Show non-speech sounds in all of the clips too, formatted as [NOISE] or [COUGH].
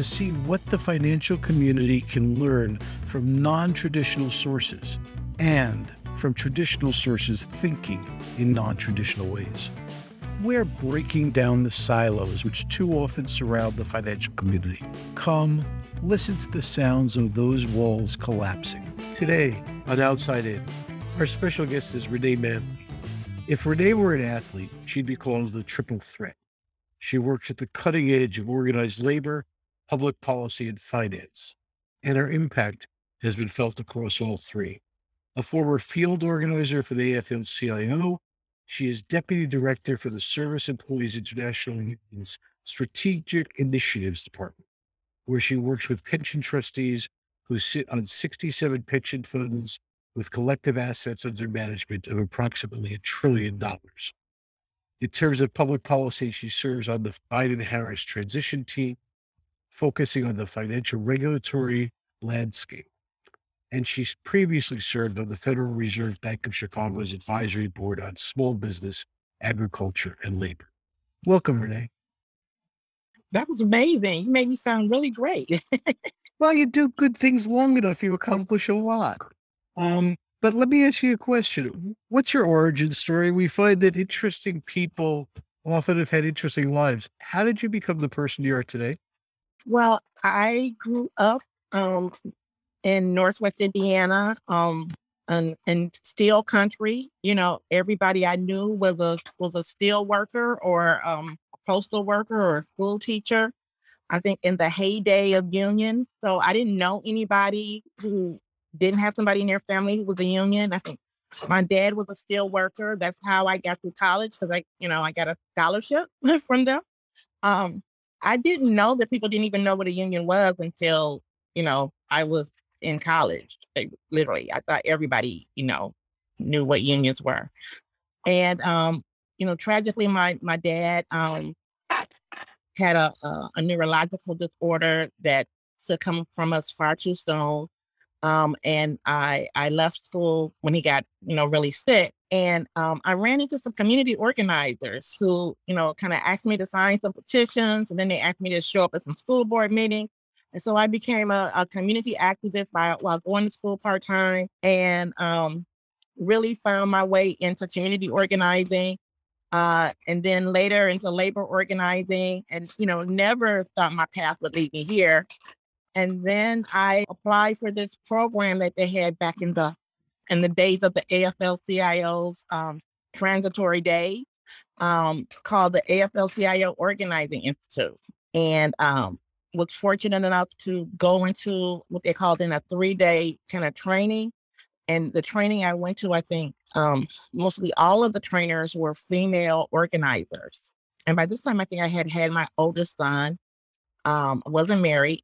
to see what the financial community can learn from non traditional sources and from traditional sources thinking in non traditional ways. We're breaking down the silos which too often surround the financial community. Come, listen to the sounds of those walls collapsing. Today on Outside In, our special guest is Renaye Manley. If Renaye were an athlete, she'd be called the triple threat. She works at the cutting edge of organized labor, public policy, and finance, and her impact has been felt across all three. A former field organizer for the AFL CIO, she is deputy director for the Service Employees International Union's Strategic Initiatives Department, where she works with pension trustees who sit on 67 pension funds with collective assets under management of approximately a trillion dollars. In terms of public policy, she serves on the Biden Harris transition team, focusing on the financial regulatory landscape. And she's previously served on the Federal Reserve Bank of Chicago's advisory board on small business, agriculture, and labor. Welcome, Renaye. That was amazing. You made me sound really great. [LAUGHS] well, you do good things long enough, you accomplish a lot. Um, but let me ask you a question. What's your origin story? We find that interesting people often have had interesting lives. How did you become the person you are today? Well, I grew up um, in Northwest Indiana, um, and in steel country. You know, everybody I knew was a was a steel worker or um, postal worker or a school teacher. I think in the heyday of unions. So I didn't know anybody who didn't have somebody in their family who was a union. I think my dad was a steel worker. That's how I got through college because I, you know, I got a scholarship [LAUGHS] from them. Um, I didn't know that people didn't even know what a union was until, you know, I was in college. They, literally, I thought everybody, you know, knew what unions were. And, um, you know, tragically, my my dad um, had a, a, a neurological disorder that succumbed from us far too soon. Um, and I I left school when he got you know really sick, and um, I ran into some community organizers who you know kind of asked me to sign some petitions, and then they asked me to show up at some school board meetings. And so I became a, a community activist by, while going to school part time, and um, really found my way into community organizing. Uh, and then later into labor organizing, and you know, never thought my path would lead me here. And then I applied for this program that they had back in the in the days of the AFL-CIO's um, transitory day um, called the AFL-CIO Organizing Institute. And um, was fortunate enough to go into what they called in a three-day kind of training. And the training I went to, I think um, mostly all of the trainers were female organizers. And by this time, I think I had had my oldest son. Um, wasn't married.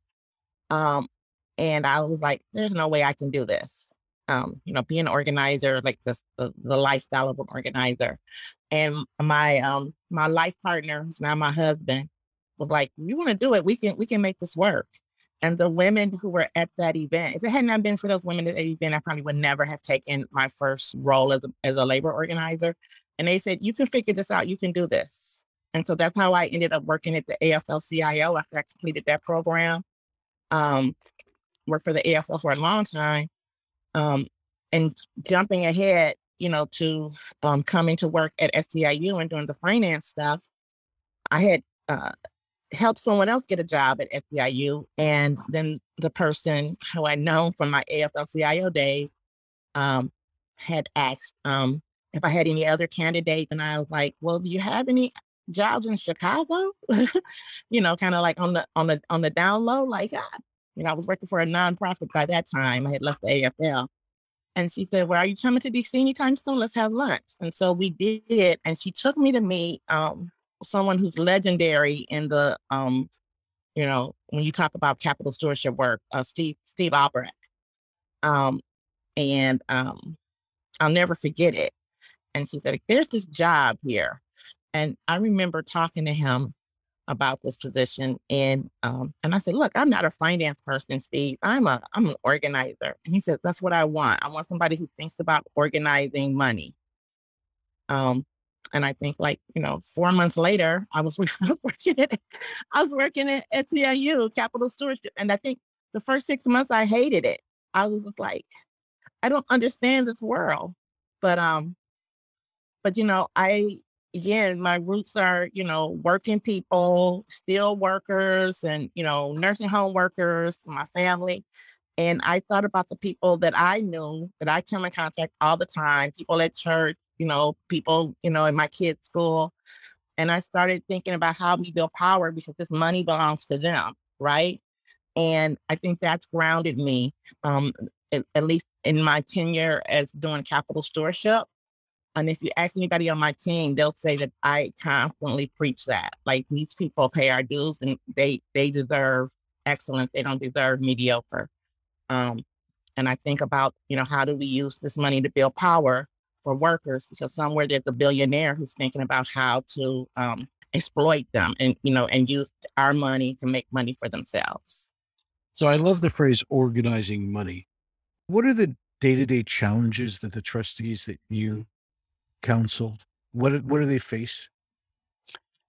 Um, and I was like, there's no way I can do this. Um, you know, being an organizer, like this, the, the lifestyle of an organizer. And my um my life partner, who's now my husband, was like, you want to do it, we can we can make this work. And the women who were at that event, if it had not been for those women at that event, I probably would never have taken my first role as a, as a labor organizer. And they said, you can figure this out, you can do this. And so that's how I ended up working at the AFL CIO after I completed that program um, worked for the AFL for a long time, um, and jumping ahead, you know, to um, coming to work at SEIU and doing the finance stuff, I had uh, helped someone else get a job at SEIU, and then the person who I'd known from my AFL-CIO days um, had asked um, if I had any other candidates, and I was like, "Well, do you have any jobs in Chicago, [LAUGHS] you know, kind of like on the on the on the down low. Like, ah, you know, I was working for a nonprofit by that time. I had left the AFL. And she said, Well, are you coming to DC anytime soon? Let's have lunch. And so we did. And she took me to meet um, someone who's legendary in the, um, you know, when you talk about capital stewardship work, uh, Steve Steve Abrecht. Um, And um, I'll never forget it. And she said, There's this job here. And I remember talking to him about this position. And um, and I said, look, I'm not a finance person, Steve. I'm a I'm an organizer. And he said, that's what I want. I want somebody who thinks about organizing money. Um, and I think like, you know, four months later, I was [LAUGHS] working at I was working at, at SEIU, capital stewardship. And I think the first six months I hated it. I was like, I don't understand this world. But um, but you know, I again, my roots are, you know, working people, steel workers, and, you know, nursing home workers, my family. And I thought about the people that I knew that I come in contact all the time, people at church, you know, people, you know, in my kids' school. And I started thinking about how we build power because this money belongs to them, right? And I think that's grounded me, um, at, at least in my tenure as doing capital stewardship. And if you ask anybody on my team, they'll say that I constantly preach that. Like these people pay our dues and they they deserve excellence. They don't deserve mediocre. Um, and I think about, you know, how do we use this money to build power for workers? Because somewhere there's a billionaire who's thinking about how to um, exploit them and, you know, and use our money to make money for themselves. So I love the phrase organizing money. What are the day-to-day challenges that the trustees that you counsel? What what do they face?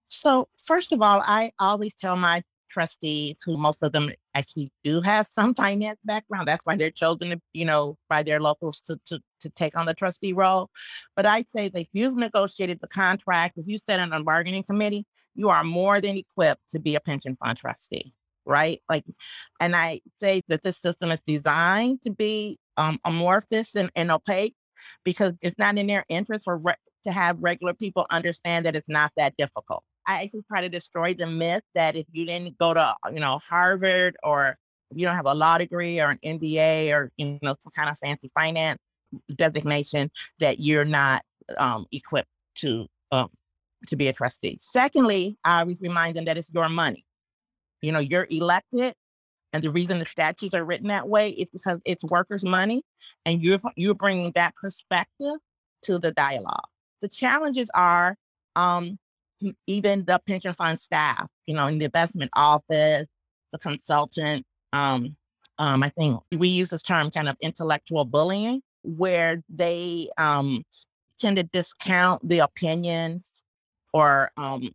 So first of all, I always tell my trustees, who most of them actually do have some finance background. That's why they're chosen, you know, by their locals to, to to take on the trustee role. But I say that if you've negotiated the contract, if you sit on a bargaining committee, you are more than equipped to be a pension fund trustee, right? Like, and I say that this system is designed to be um, amorphous and, and opaque because it's not in their interest for re- to have regular people understand that it's not that difficult. I actually try to destroy the myth that if you didn't go to, you know, Harvard or you don't have a law degree or an MBA or, you know, some kind of fancy finance designation, that you're not um, equipped to um, to be a trustee. Secondly, I always remind them that it's your money. You know, you're elected and the reason the statutes are written that way is because it's workers' money, and you're you're bringing that perspective to the dialogue. The challenges are um, even the pension fund staff, you know, in the investment office, the consultant. Um, um, I think we use this term kind of intellectual bullying, where they um, tend to discount the opinions or um,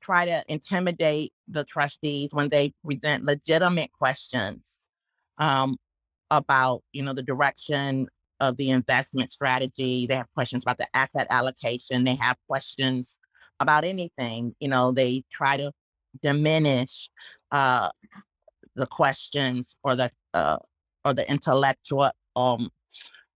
try to intimidate the trustees when they present legitimate questions um, about, you know, the direction of the investment strategy. They have questions about the asset allocation. They have questions about anything. You know, they try to diminish uh, the questions or the uh, or the intellectual um,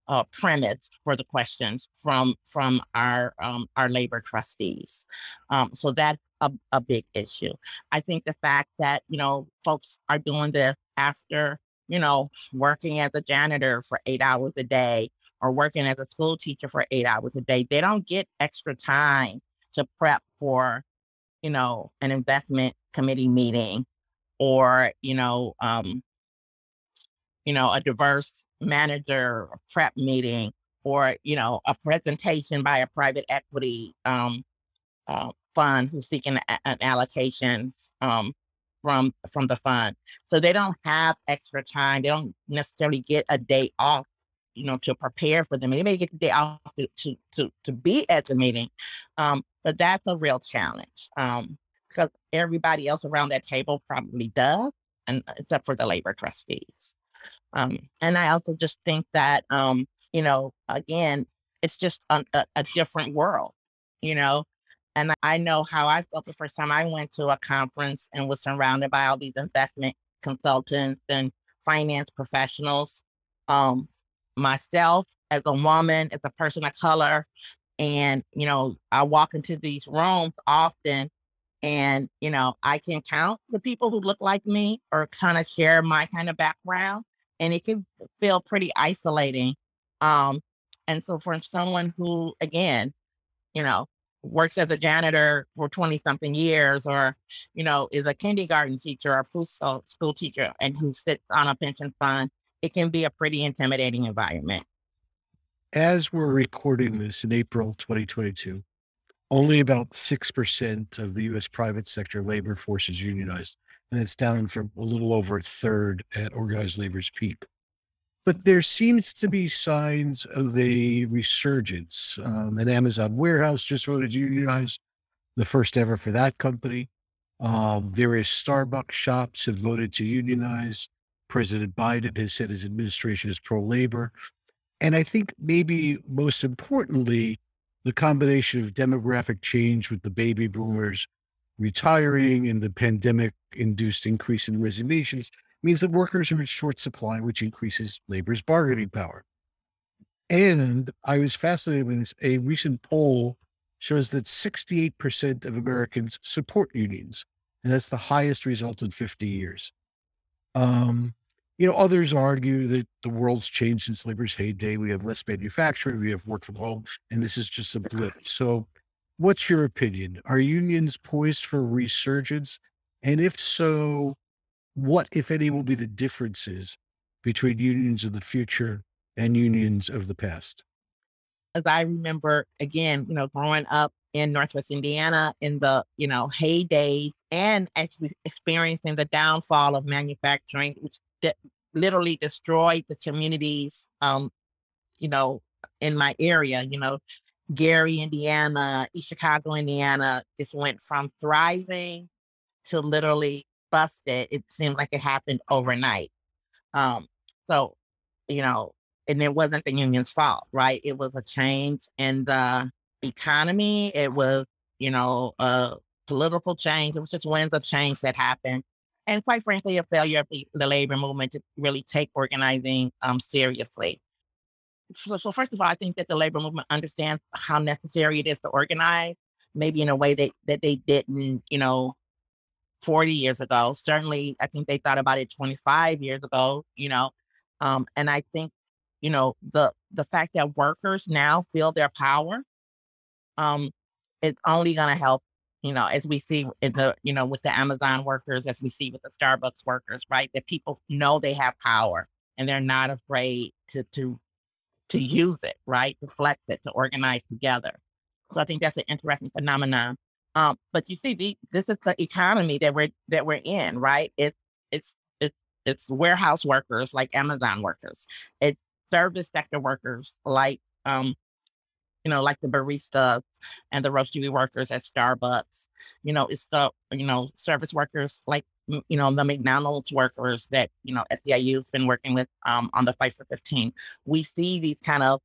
uh, premise for the questions from from our um, our labor trustees. Um, so that's a, a big issue. I think the fact that you know folks are doing this after you know working as a janitor for eight hours a day or working as a school teacher for eight hours a day, they don't get extra time to prep for you know an investment committee meeting or you know um, you know a diverse manager prep meeting or you know a presentation by a private equity um, uh, fund who's seeking a- an allocation um, from from the fund. So they don't have extra time. They don't necessarily get a day off you know to prepare for them they may get the day off to to to, to be at the meeting um, but that's a real challenge um, because everybody else around that table probably does and except for the labor trustees um, and I also just think that, um, you know, again, it's just a, a, a different world, you know. And I know how I felt the first time I went to a conference and was surrounded by all these investment consultants and finance professionals. Um, myself as a woman, as a person of color, and you know, I walk into these rooms often and you know, I can count the people who look like me or kind of share my kind of background and it can feel pretty isolating. Um, and so for someone who, again, you know, works as a janitor for 20 something years or, you know, is a kindergarten teacher or a school teacher and who sits on a pension fund it can be a pretty intimidating environment. As we're recording this in April 2022, only about 6% of the US private sector labor force is unionized, and it's down from a little over a third at organized labor's peak. But there seems to be signs of a resurgence. Um, an Amazon warehouse just voted unionized, the first ever for that company. Um, various Starbucks shops have voted to unionize. President Biden has said his administration is pro labor. And I think maybe most importantly, the combination of demographic change with the baby boomers retiring and the pandemic induced increase in resignations means that workers are in short supply, which increases labor's bargaining power. And I was fascinated with this. A recent poll shows that 68% of Americans support unions, and that's the highest result in 50 years. Um, you know, others argue that the world's changed since labor's heyday. We have less manufacturing, we have work from home, and this is just a blip. So, what's your opinion? Are unions poised for resurgence? And if so, what, if any, will be the differences between unions of the future and unions of the past? As I remember, again, you know, growing up in Northwest Indiana in the, you know, heyday and actually experiencing the downfall of manufacturing, which de- literally destroyed the communities, um, you know, in my area, you know, Gary, Indiana, East Chicago, Indiana, just went from thriving to literally busted. It seemed like it happened overnight. Um, so, you know, and it wasn't the union's fault, right? It was a change in the economy. It was, you know, a political change. It was just winds of change that happened. And quite frankly, a failure of the, the labor movement to really take organizing um, seriously. So, so, first of all, I think that the labor movement understands how necessary it is to organize, maybe in a way that, that they didn't, you know, 40 years ago. Certainly, I think they thought about it 25 years ago, you know. Um, and I think, you know, the the fact that workers now feel their power um is only gonna help, you know, as we see in the, you know, with the Amazon workers, as we see with the Starbucks workers, right? That people know they have power and they're not afraid to to to use it, right? To flex it, to organize together. So I think that's an interesting phenomenon. Um, but you see, the, this is the economy that we're that we're in, right? It's it's it's it's warehouse workers like Amazon workers. It's service sector workers like um, you know, like the baristas and the roastery workers at Starbucks. You know, it's the you know service workers like you know the McDonald's workers that you know SEIU's been working with um, on the fight for 15. We see these kind of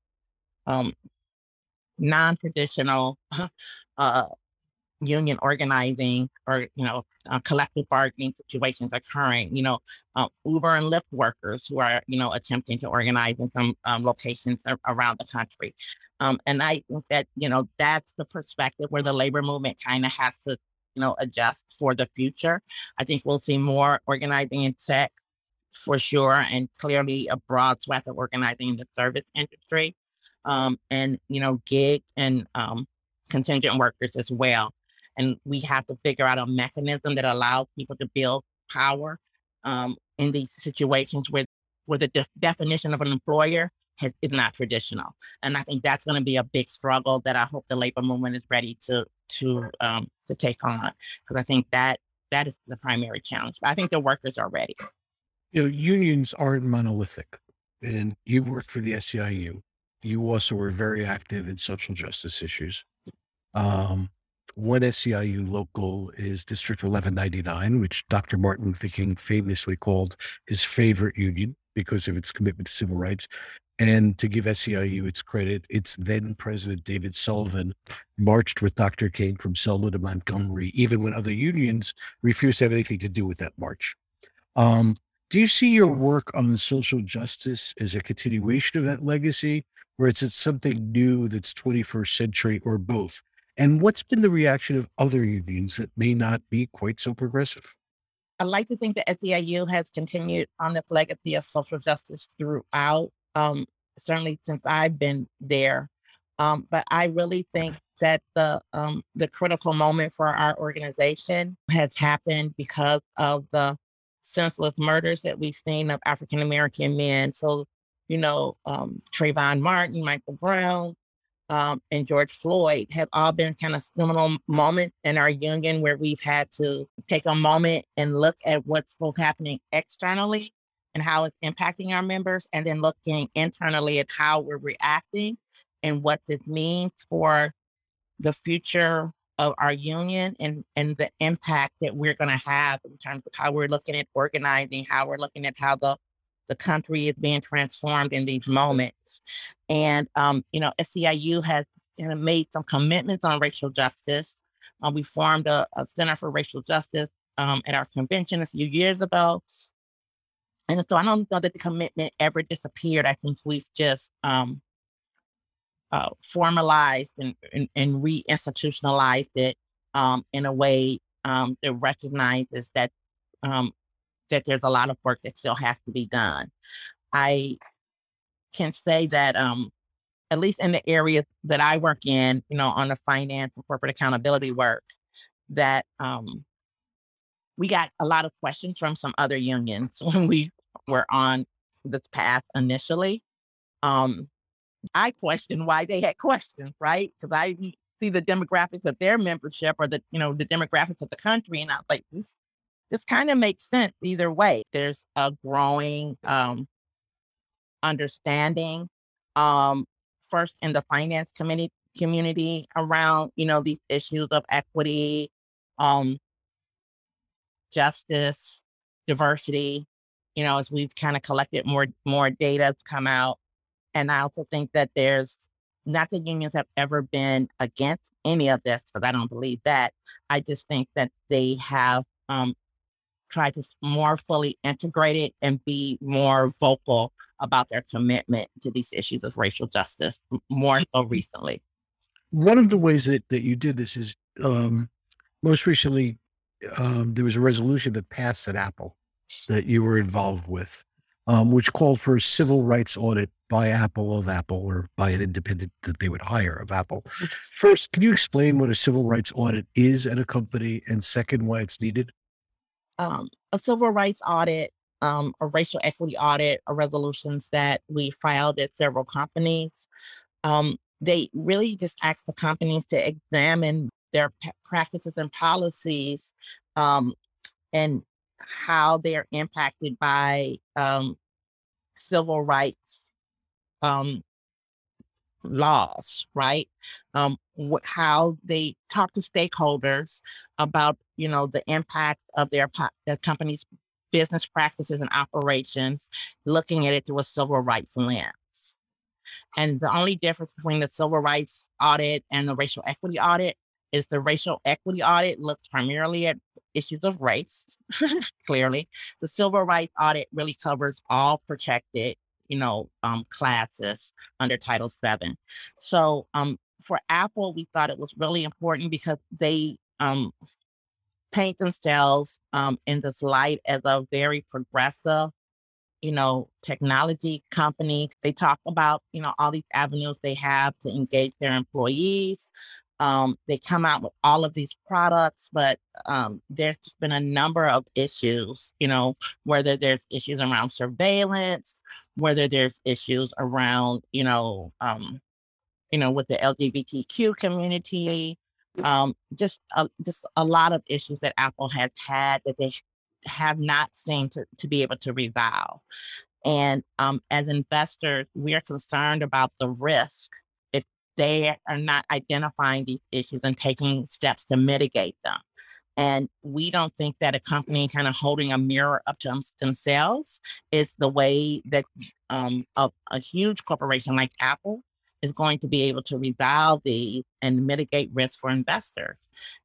um, non-traditional [LAUGHS] uh, union organizing or you know uh, collective bargaining situations occurring you know uh, uber and lyft workers who are you know attempting to organize in some um, locations around the country. Um, and i think that you know that's the perspective where the labor movement kind of has to you know adjust for the future. I think we'll see more organizing in tech for sure and clearly a broad swath of organizing in the service industry um, and you know gig and um, contingent workers as well and we have to figure out a mechanism that allows people to build power um, in these situations where where the de- definition of an employer has, is not traditional. And I think that's going to be a big struggle that I hope the labor movement is ready to to um, to take on because I think that that is the primary challenge. But I think the workers are ready. You know, unions aren't monolithic, and you worked for the SEIU. You also were very active in social justice issues. Um, one SEIU local is District 1199, which Dr. Martin Luther King famously called his favorite union because of its commitment to civil rights. And to give SEIU its credit, its then president, David Sullivan, marched with Dr. King from Selma to Montgomery, even when other unions refused to have anything to do with that march. Um, do you see your work on social justice as a continuation of that legacy, or is it something new that's 21st century, or both? And what's been the reaction of other unions that may not be quite so progressive? I like to think that SEIU has continued on the legacy of social justice throughout, um, certainly since I've been there. Um, but I really think that the um, the critical moment for our organization has happened because of the senseless murders that we've seen of African American men. So, you know, um, Trayvon Martin, Michael Brown, um, and George Floyd have all been kind of seminal moments in our union where we've had to take a moment and look at what's both happening externally and how it's impacting our members, and then looking internally at how we're reacting and what this means for the future of our union and, and the impact that we're going to have in terms of how we're looking at organizing, how we're looking at how the the country is being transformed in these moments. And, um, you know, SEIU has you know, made some commitments on racial justice. Uh, we formed a, a, Center for Racial Justice um, at our convention a few years ago. And so I don't know that the commitment ever disappeared. I think we've just um, uh, formalized and, and, and reinstitutionalized it um, in a way um, that recognizes that um, that there's a lot of work that still has to be done. I can say that um, at least in the areas that I work in, you know, on the finance and corporate accountability work, that um, we got a lot of questions from some other unions [LAUGHS] when we were on this path initially. Um, I questioned why they had questions, right? Because I see the demographics of their membership or the, you know, the demographics of the country. And I was like, this, this kind of makes sense either way. There's a growing um, understanding, um, first in the finance committee community around, you know, these issues of equity, um, justice, diversity, you know, as we've kind of collected more more data to come out and I also think that there's not that unions have ever been against any of this, because I don't believe that. I just think that they have um, tried to more fully integrate it and be more vocal about their commitment to these issues of racial justice more so recently. One of the ways that, that you did this is um, most recently, um, there was a resolution that passed at Apple that you were involved with um, which called for a civil rights audit by Apple of Apple or by an independent that they would hire of Apple. First, can you explain what a civil rights audit is at a company, and second, why it's needed? Um, a civil rights audit, um, a racial equity audit, are resolutions that we filed at several companies. Um, they really just ask the companies to examine their p- practices and policies um, and how they're impacted by um, civil rights um, laws, right? Um, wh- how they talk to stakeholders about, you know, the impact of their po- the company's business practices and operations, looking at it through a civil rights lens. And the only difference between the civil rights audit and the racial equity audit is the racial equity audit looks primarily at issues of race, [LAUGHS] clearly. The civil rights audit really covers all protected, you know, um, classes under Title VII. So um, for Apple, we thought it was really important because they um, paint themselves um, in this light as a very progressive, you know, technology company. They talk about, you know, all these avenues they have to engage their employees. Um, they come out with all of these products, but um, there's been a number of issues, you know, whether there's issues around surveillance, whether there's issues around, you know, um, you know, with the LGBTQ community, um, just a, just a lot of issues that Apple has had that they have not seemed to, to be able to resolve. And um, as investors, we are concerned about the risk if they are not identifying these issues and taking steps to mitigate them. And we don't think that a company kind of holding a mirror up to themselves is the way that um, a, a huge corporation like Apple is going to be able to resolve these and mitigate risk for investors.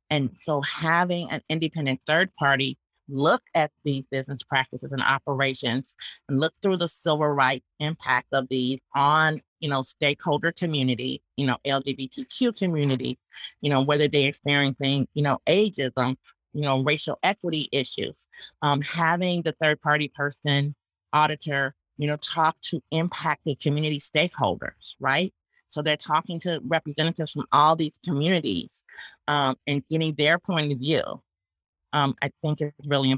And so having an independent third party look at these business practices and operations and look through the civil rights impact of these on you know stakeholder community you know lgbtq community you know whether they're experiencing you know ageism you know racial equity issues um, having the third party person auditor you know talk to impacted community stakeholders right so they're talking to representatives from all these communities um, and getting their point of view um, I think is really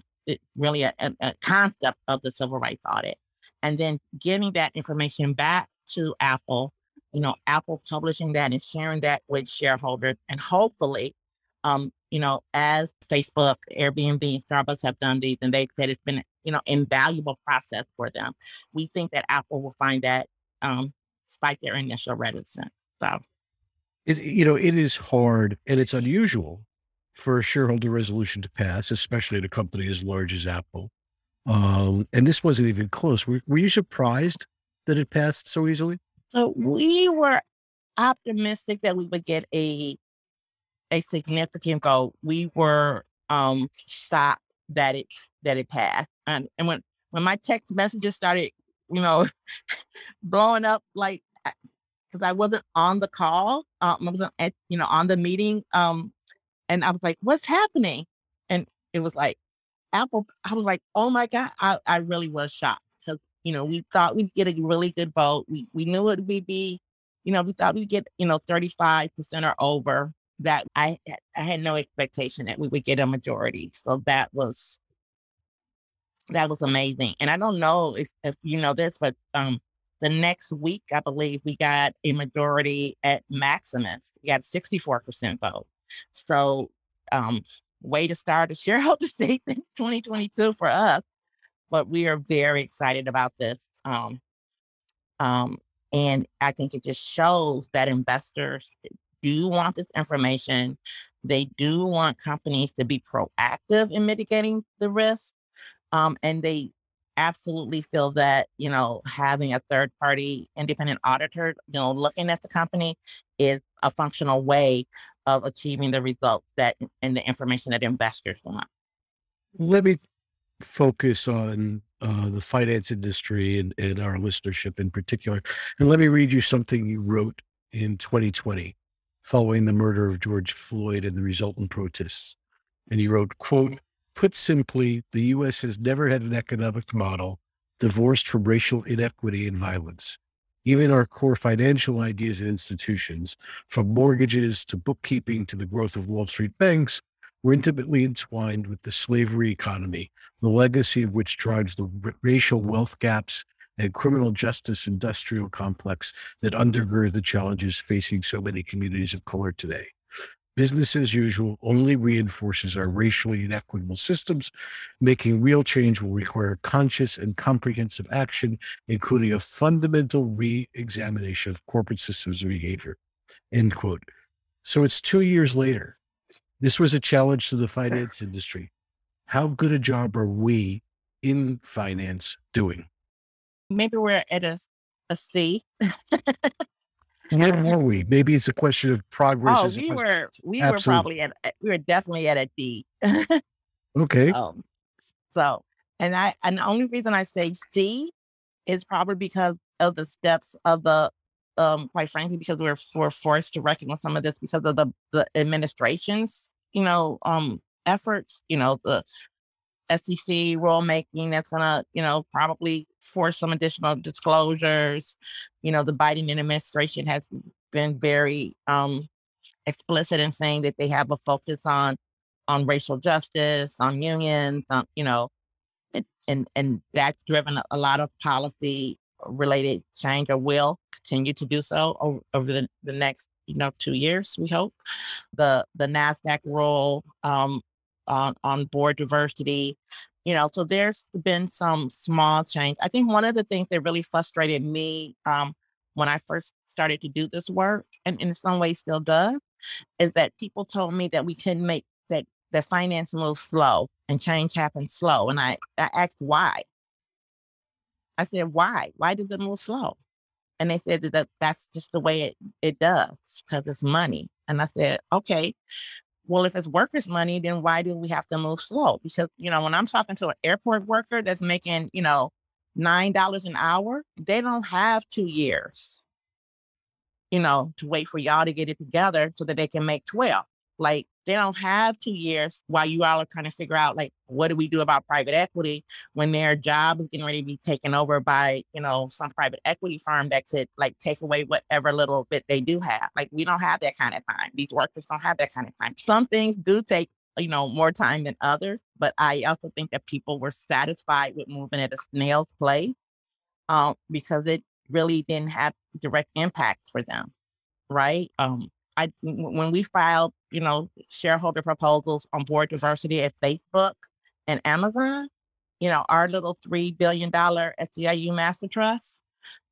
really a, a, concept of the civil rights audit, and then giving that information back to Apple. You know, Apple publishing that and sharing that with shareholders, and hopefully, um, you know, as Facebook, Airbnb, Starbucks have done these, and they said it's been you know invaluable process for them. We think that Apple will find that um, despite their initial reticence. So, it, you know, it is hard and it's unusual for a shareholder resolution to pass, especially at a company as large as Apple. Um, and this wasn't even close. Were, were you surprised that it passed so easily? So we were optimistic that we would get a a significant vote. We were um shocked that it that it passed. And and when when my text messages started, you know, [LAUGHS] blowing up like because I wasn't on the call, um, I wasn't at, you know on the meeting, um, and I was like, "What's happening?" And it was like Apple. I was like, "Oh my god!" I, I really was shocked because you know we thought we'd get a really good vote. We we knew it would be, you know, we thought we'd get you know thirty five percent or over. That I I had no expectation that we would get a majority. So that was that was amazing. And I don't know if, if you know this, but um the next week, I believe we got a majority at Maximus. We got 64% vote. So, um, way to start a shareholder statement 2022 for us. But we are very excited about this. Um, um, and I think it just shows that investors do want this information. They do want companies to be proactive in mitigating the risk. Um, and they absolutely feel that you know having a third party independent auditor you know looking at the company is a functional way of achieving the results that and the information that investors want. Let me focus on uh, the finance industry and, and our listenership in particular and let me read you something you wrote in 2020 following the murder of george floyd and the resultant protests. And you wrote quote Put simply, the U.S. has never had an economic model divorced from racial inequity and violence. Even our core financial ideas and institutions, from mortgages to bookkeeping to the growth of Wall Street banks, were intimately entwined with the slavery economy, the legacy of which drives the r- racial wealth gaps and criminal justice industrial complex that undergird the challenges facing so many communities of color today. Business as usual only reinforces our racially inequitable systems. Making real change will require conscious and comprehensive action, including a fundamental re examination of corporate systems and behavior. End quote. So it's two years later. This was a challenge to the finance [LAUGHS] industry. How good a job are we in finance doing? maybe we're at a, a C. [LAUGHS] Where were we? Maybe it's a question of progress. Oh, we were we Absolutely. were probably at we were definitely at a D. [LAUGHS] okay. um, so and I and the only reason I say C is probably because of the steps of the um quite frankly because we're we're forced to reckon with some of this because of the the administration's you know um efforts you know the SEC rulemaking that's gonna you know probably force some additional disclosures. You know the Biden administration has been very um explicit in saying that they have a focus on on racial justice on unions on you know and and, and that's driven a, a lot of policy related change or will continue to do so over, over the, the next you know two years we hope. The the nasdaq rule um on on board diversity you know so there's been some small change i think one of the things that really frustrated me um when i first started to do this work and in some ways still does is that people told me that we couldn't make that the finance moves slow and change happens slow and i i asked why I said, why? Why does it move slow? And they said that that- that's just the way it, it does because it's money. And I said, okay, well, if it's workers' money, then why do we have to move slow? Because, you know, when I'm talking to an airport worker that's making, you know, $9 an hour, they don't have two years, you know, to wait for y'all to get it together so that they can make 12. Like they don't have two years while you all are trying to figure out like what do we do about private equity when their job is getting ready to be taken over by you know some private equity firm that could like take away whatever little bit they do have like we don't have that kind of time these workers don't have that kind of time some things do take you know, more time than others. But I also think that people were satisfied with moving at a snail's pace um, because it really didn't have direct impact for them, right? Um, I when we filed, you know, shareholder proposals on board diversity at Facebook and Amazon, you know, our little three billion dollar SEIU master trust.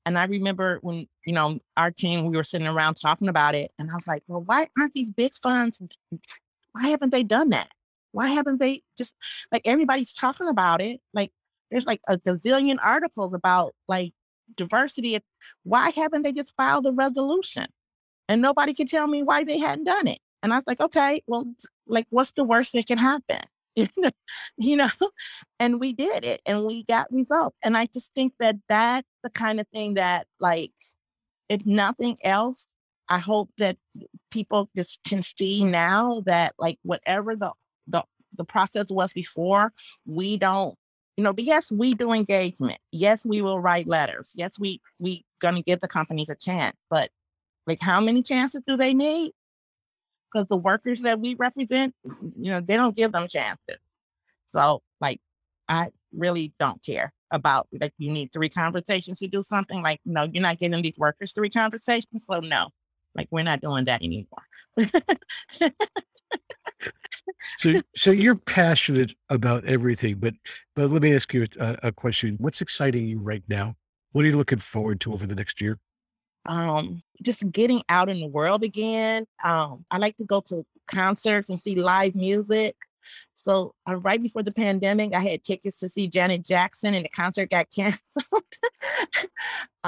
And I remember when, you know, our team, we were sitting around talking about it. And I was like, well, why aren't these big funds? Why haven't they done that? Why haven't they just like everybody's talking about it? Like there's like a gazillion articles about like diversity. Why haven't they just filed a resolution? And nobody can tell me why they hadn't done it. And I was like, okay, well, like, what's the worst that can happen? [LAUGHS] you know, and we did it and we got results. And I just think that that's the kind of thing that, like, if nothing else, I hope that people just can see now that, like, whatever the the the process was before, we don't you know, but yes, we do engagement. Yes, we will write letters. Yes, we we gonna give the companies a chance. But like, how many chances do they need? Because the workers that we represent, you know, they don't give them chances. So, like, I really don't care about like you need three conversations to do something. Like, no, you're not giving these workers three conversations. So no, like we're not doing that anymore. so, so you're passionate about everything, but but let me ask you a, a, question. What's exciting you right now? What are you looking forward to over the next year? Um, just getting out in the world again. Um, I like to go to concerts and see live music. So uh, right before the pandemic, I had tickets to see Janet Jackson, and the concert got [LAUGHS] canceled.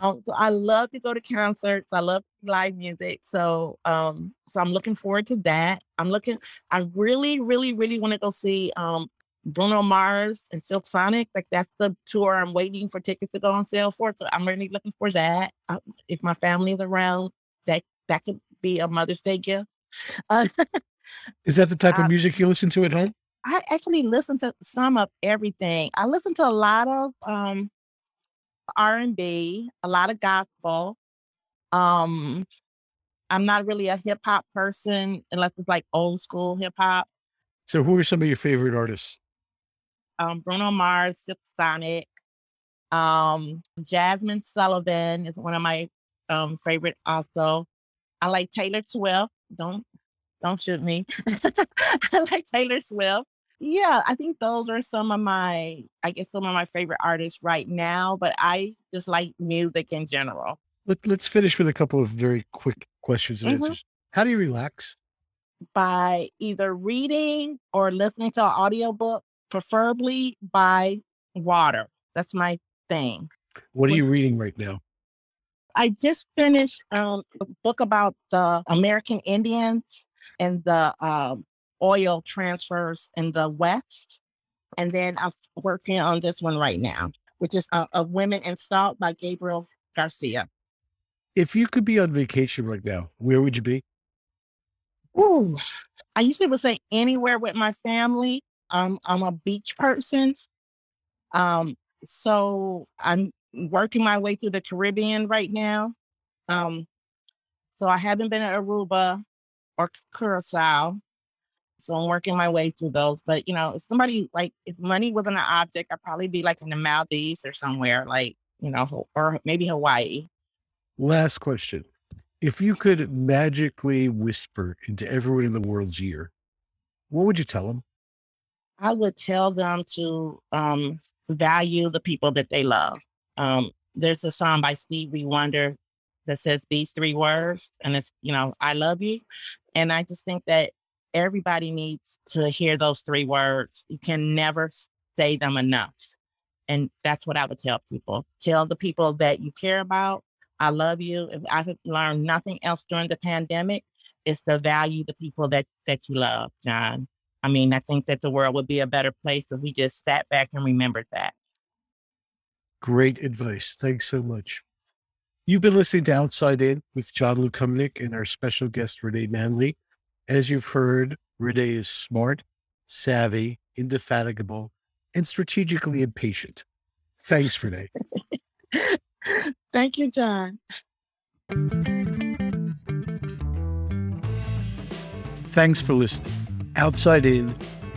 um, so I love to go to concerts. I love live music. So um, so I'm looking forward to that. I'm looking. I really, really, really want to go see um, Bruno Mars and Silk Sonic. Like that's the tour I'm waiting for tickets to go on sale for. So I'm really looking for that. Uh, if my family is around, that that could be a Mother's Day gift. [LAUGHS] Uh, is that the type of music you listen to at home? I actually listen to some of everything. I listen to a lot of um R&B, a lot of gospel. Um I'm not really a hip hop person unless it's like old school hip hop. So who are some of your favorite artists? Um Bruno Mars, Silk Sonic, um Jazmine Sullivan is one of my um favorite also. I like Taylor Swift. Don't don't shoot me. [LAUGHS] I like Taylor Swift. Yeah, I think those are some of my, I guess, some of my favorite artists right now, but I just like music in general. Let, let's finish with a couple of very quick questions and mm-hmm. answers. How do you relax? By either reading or listening to an audiobook, preferably by water. That's my thing. What are you reading right now? I just finished um, a book about the American Indians and the um, oil transfers in the West. And then I'm working on this one right now, which is uh, Of Women and Salt by Gabriel Garcia. If you could be on vacation right now, where would you be? Ooh, I usually would say anywhere with my family. Um, I'm a beach person. Um, so I'm working my way through the Caribbean right now. Um, so I haven't been at Aruba or Curacao. So I'm working my way through those. But you know, if somebody like if money wasn't an object, I'd probably be like in the Maldives or somewhere like, you know, or maybe Hawaii. Last question. If you could magically whisper into everyone in the world's ear, what would you tell them? I would tell them to um, value the people that they love. Um, there's a song by Stevie Wonder that says these three words, and it's, you know, I love you. And I just think that everybody needs to hear those three words. You can never say them enough. And that's what I would tell people. Tell the people that you care about, I love you. If I have learned nothing else during the pandemic, it's to value the people that that you love, John. I mean, I think that the world would be a better place if we just sat back and remembered that. Great advice. Thanks so much. You've been listening to Outside In with John Lukomnik and our special guest, Renaye Manley. As you've heard, Renaye is smart, savvy, indefatigable, and strategically impatient. Thanks, Renaye. [LAUGHS] Thank you, John. Thanks for listening. Outside In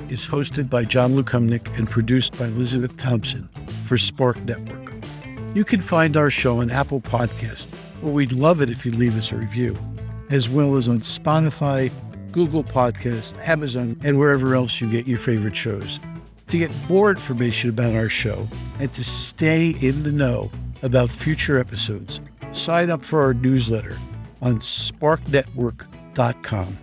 is hosted by John Lukomnik and produced by Elizabeth Thompson for Spark Network. You can find our show on Apple Podcast, where we'd love it if you leave us a review, as well as on Spotify, Google Podcast, Amazon, and wherever else you get your favorite shows. To get more information about our show and to stay in the know about future episodes, sign up for our newsletter on sparknetwork.com.